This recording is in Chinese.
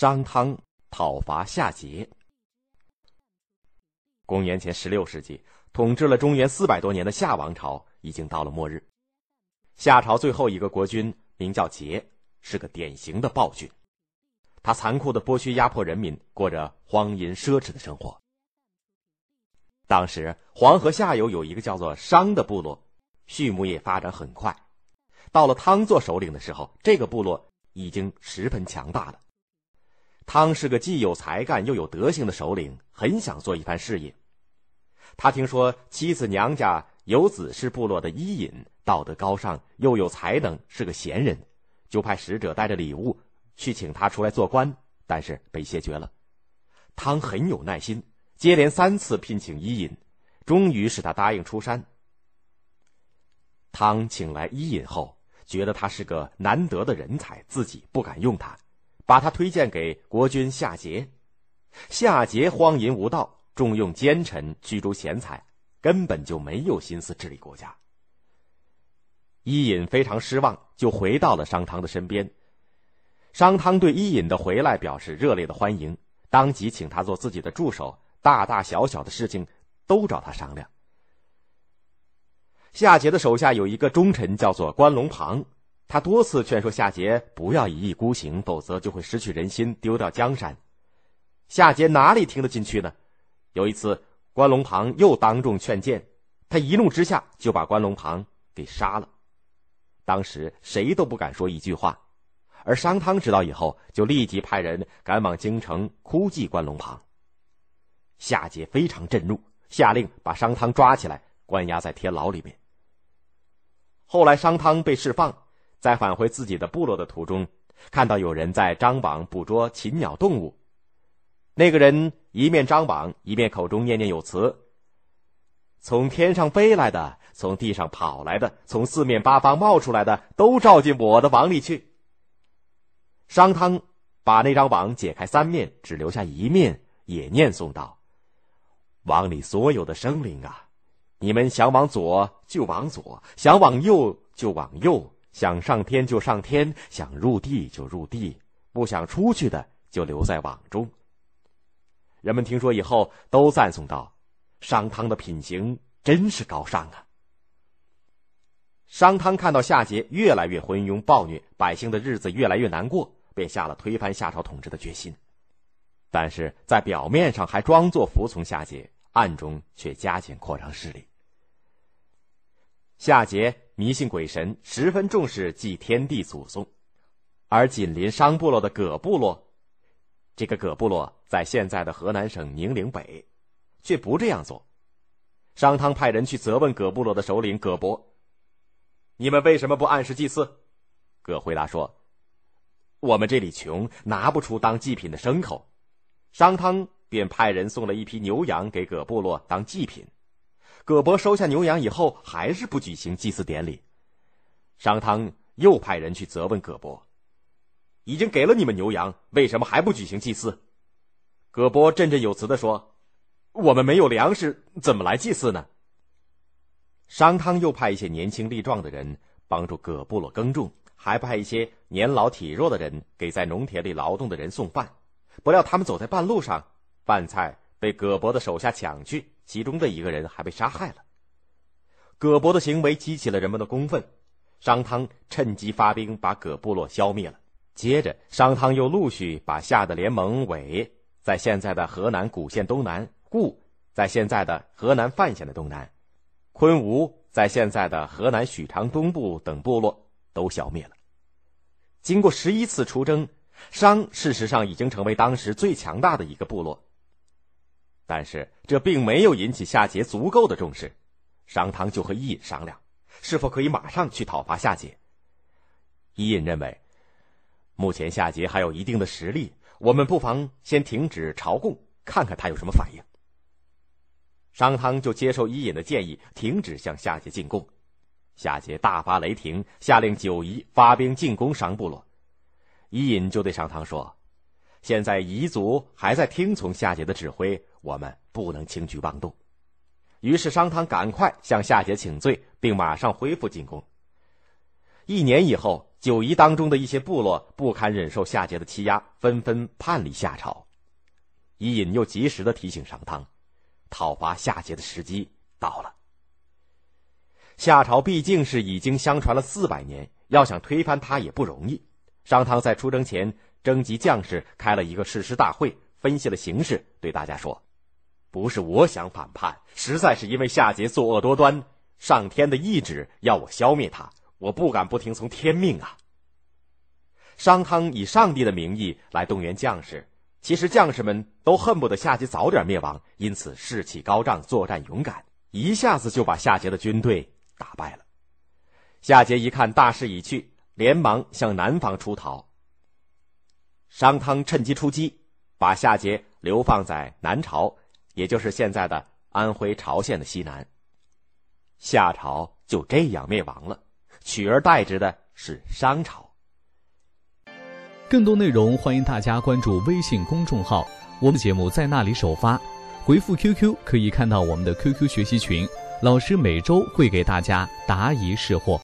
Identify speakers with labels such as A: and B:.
A: 商汤讨伐夏桀。公元前十六世纪，统治了中原四百多年的夏王朝已经到了末日。夏朝最后一个国君名叫桀，是个典型的暴君。他残酷的剥削压迫人民，过着荒淫奢侈的生活。当时黄河下游有一个叫做商的部落，畜牧业发展很快。到了汤做首领的时候，这个部落已经十分强大了。汤是个既有才干又有德行的首领，很想做一番事业。他听说妻子娘家有子是部落的伊尹，道德高尚又有才能，是个贤人，就派使者带着礼物去请他出来做官，但是被谢绝了。汤很有耐心，接连三次聘请伊尹，终于使他答应出山。汤请来伊尹后，觉得他是个难得的人才，自己不敢用他。把他推荐给国君夏桀，夏桀荒淫无道，重用奸臣，驱逐贤才，根本就没有心思治理国家。伊尹非常失望，就回到了商汤的身边。商汤对伊尹的回来表示热烈的欢迎，当即请他做自己的助手，大大小小的事情都找他商量。夏桀的手下有一个忠臣，叫做关龙庞。他多次劝说夏桀不要一意孤行，否则就会失去人心，丢掉江山。夏桀哪里听得进去呢？有一次，关龙庞又当众劝谏，他一怒之下就把关龙庞给杀了。当时谁都不敢说一句话，而商汤知道以后，就立即派人赶往京城哭祭关龙庞。夏桀非常震怒，下令把商汤抓起来，关押在天牢里面。后来，商汤被释放。在返回自己的部落的途中，看到有人在张网捕捉禽鸟动物。那个人一面张网，一面口中念念有词：“从天上飞来的，从地上跑来的，从四面八方冒出来的，都照进我的网里去。”商汤把那张网解开三面，只留下一面，也念诵道：“网里所有的生灵啊，你们想往左就往左，想往右就往右。”想上天就上天，想入地就入地，不想出去的就留在网中。人们听说以后，都赞颂道：“商汤的品行真是高尚啊！”商汤看到夏桀越来越昏庸暴虐，百姓的日子越来越难过，便下了推翻夏朝统治的决心。但是在表面上还装作服从夏桀，暗中却加紧扩张势力。夏桀。迷信鬼神，十分重视祭天地祖宗，而紧邻商部落的葛部落，这个葛部落在现在的河南省宁陵北，却不这样做。商汤派人去责问葛部落的首领葛伯：“你们为什么不按时祭祀？”葛回答说：“我们这里穷，拿不出当祭品的牲口。”商汤便派人送了一批牛羊给葛部落当祭品。葛伯收下牛羊以后，还是不举行祭祀典礼。商汤又派人去责问葛伯：“已经给了你们牛羊，为什么还不举行祭祀？”葛伯振振有词的说：“我们没有粮食，怎么来祭祀呢？”商汤又派一些年轻力壮的人帮助葛部落耕种，还派一些年老体弱的人给在农田里劳动的人送饭。不料他们走在半路上，饭菜被葛伯的手下抢去。其中的一个人还被杀害了。葛伯的行为激起了人们的公愤，商汤趁机发兵把葛部落消灭了。接着，商汤又陆续把夏的联盟韦在现在的河南古县东南，固在现在的河南范县的东南，昆吾在现在的河南许昌东部等部落都消灭了。经过十一次出征，商事实上已经成为当时最强大的一个部落。但是这并没有引起夏桀足够的重视，商汤就和伊尹商量，是否可以马上去讨伐夏桀。伊尹认为，目前夏桀还有一定的实力，我们不妨先停止朝贡，看看他有什么反应。商汤就接受伊尹的建议，停止向夏桀进贡。夏桀大发雷霆，下令九夷发兵进攻商部落。伊尹就对商汤说：“现在彝族还在听从夏桀的指挥。”我们不能轻举妄动，于是商汤赶快向夏桀请罪，并马上恢复进攻。一年以后，九夷当中的一些部落不堪忍受夏桀的欺压，纷纷叛离夏朝。伊尹又及时的提醒商汤，讨伐夏桀的时机到了。夏朝毕竟是已经相传了四百年，要想推翻他也不容易。商汤在出征前征集将士，开了一个誓师大会，分析了形势，对大家说：“不是我想反叛，实在是因为夏桀作恶多端，上天的意志要我消灭他，我不敢不听从天命啊。”商汤以上帝的名义来动员将士，其实将士们都恨不得夏桀早点灭亡，因此士气高涨，作战勇敢，一下子就把夏桀的军队。打败了，夏桀一看大势已去，连忙向南方出逃。商汤趁机出击，把夏桀流放在南朝，也就是现在的安徽巢县的西南。夏朝就这样灭亡了，取而代之的是商朝。
B: 更多内容欢迎大家关注微信公众号，我们节目在那里首发。回复 QQ 可以看到我们的 QQ 学习群。老师每周会给大家答疑释惑。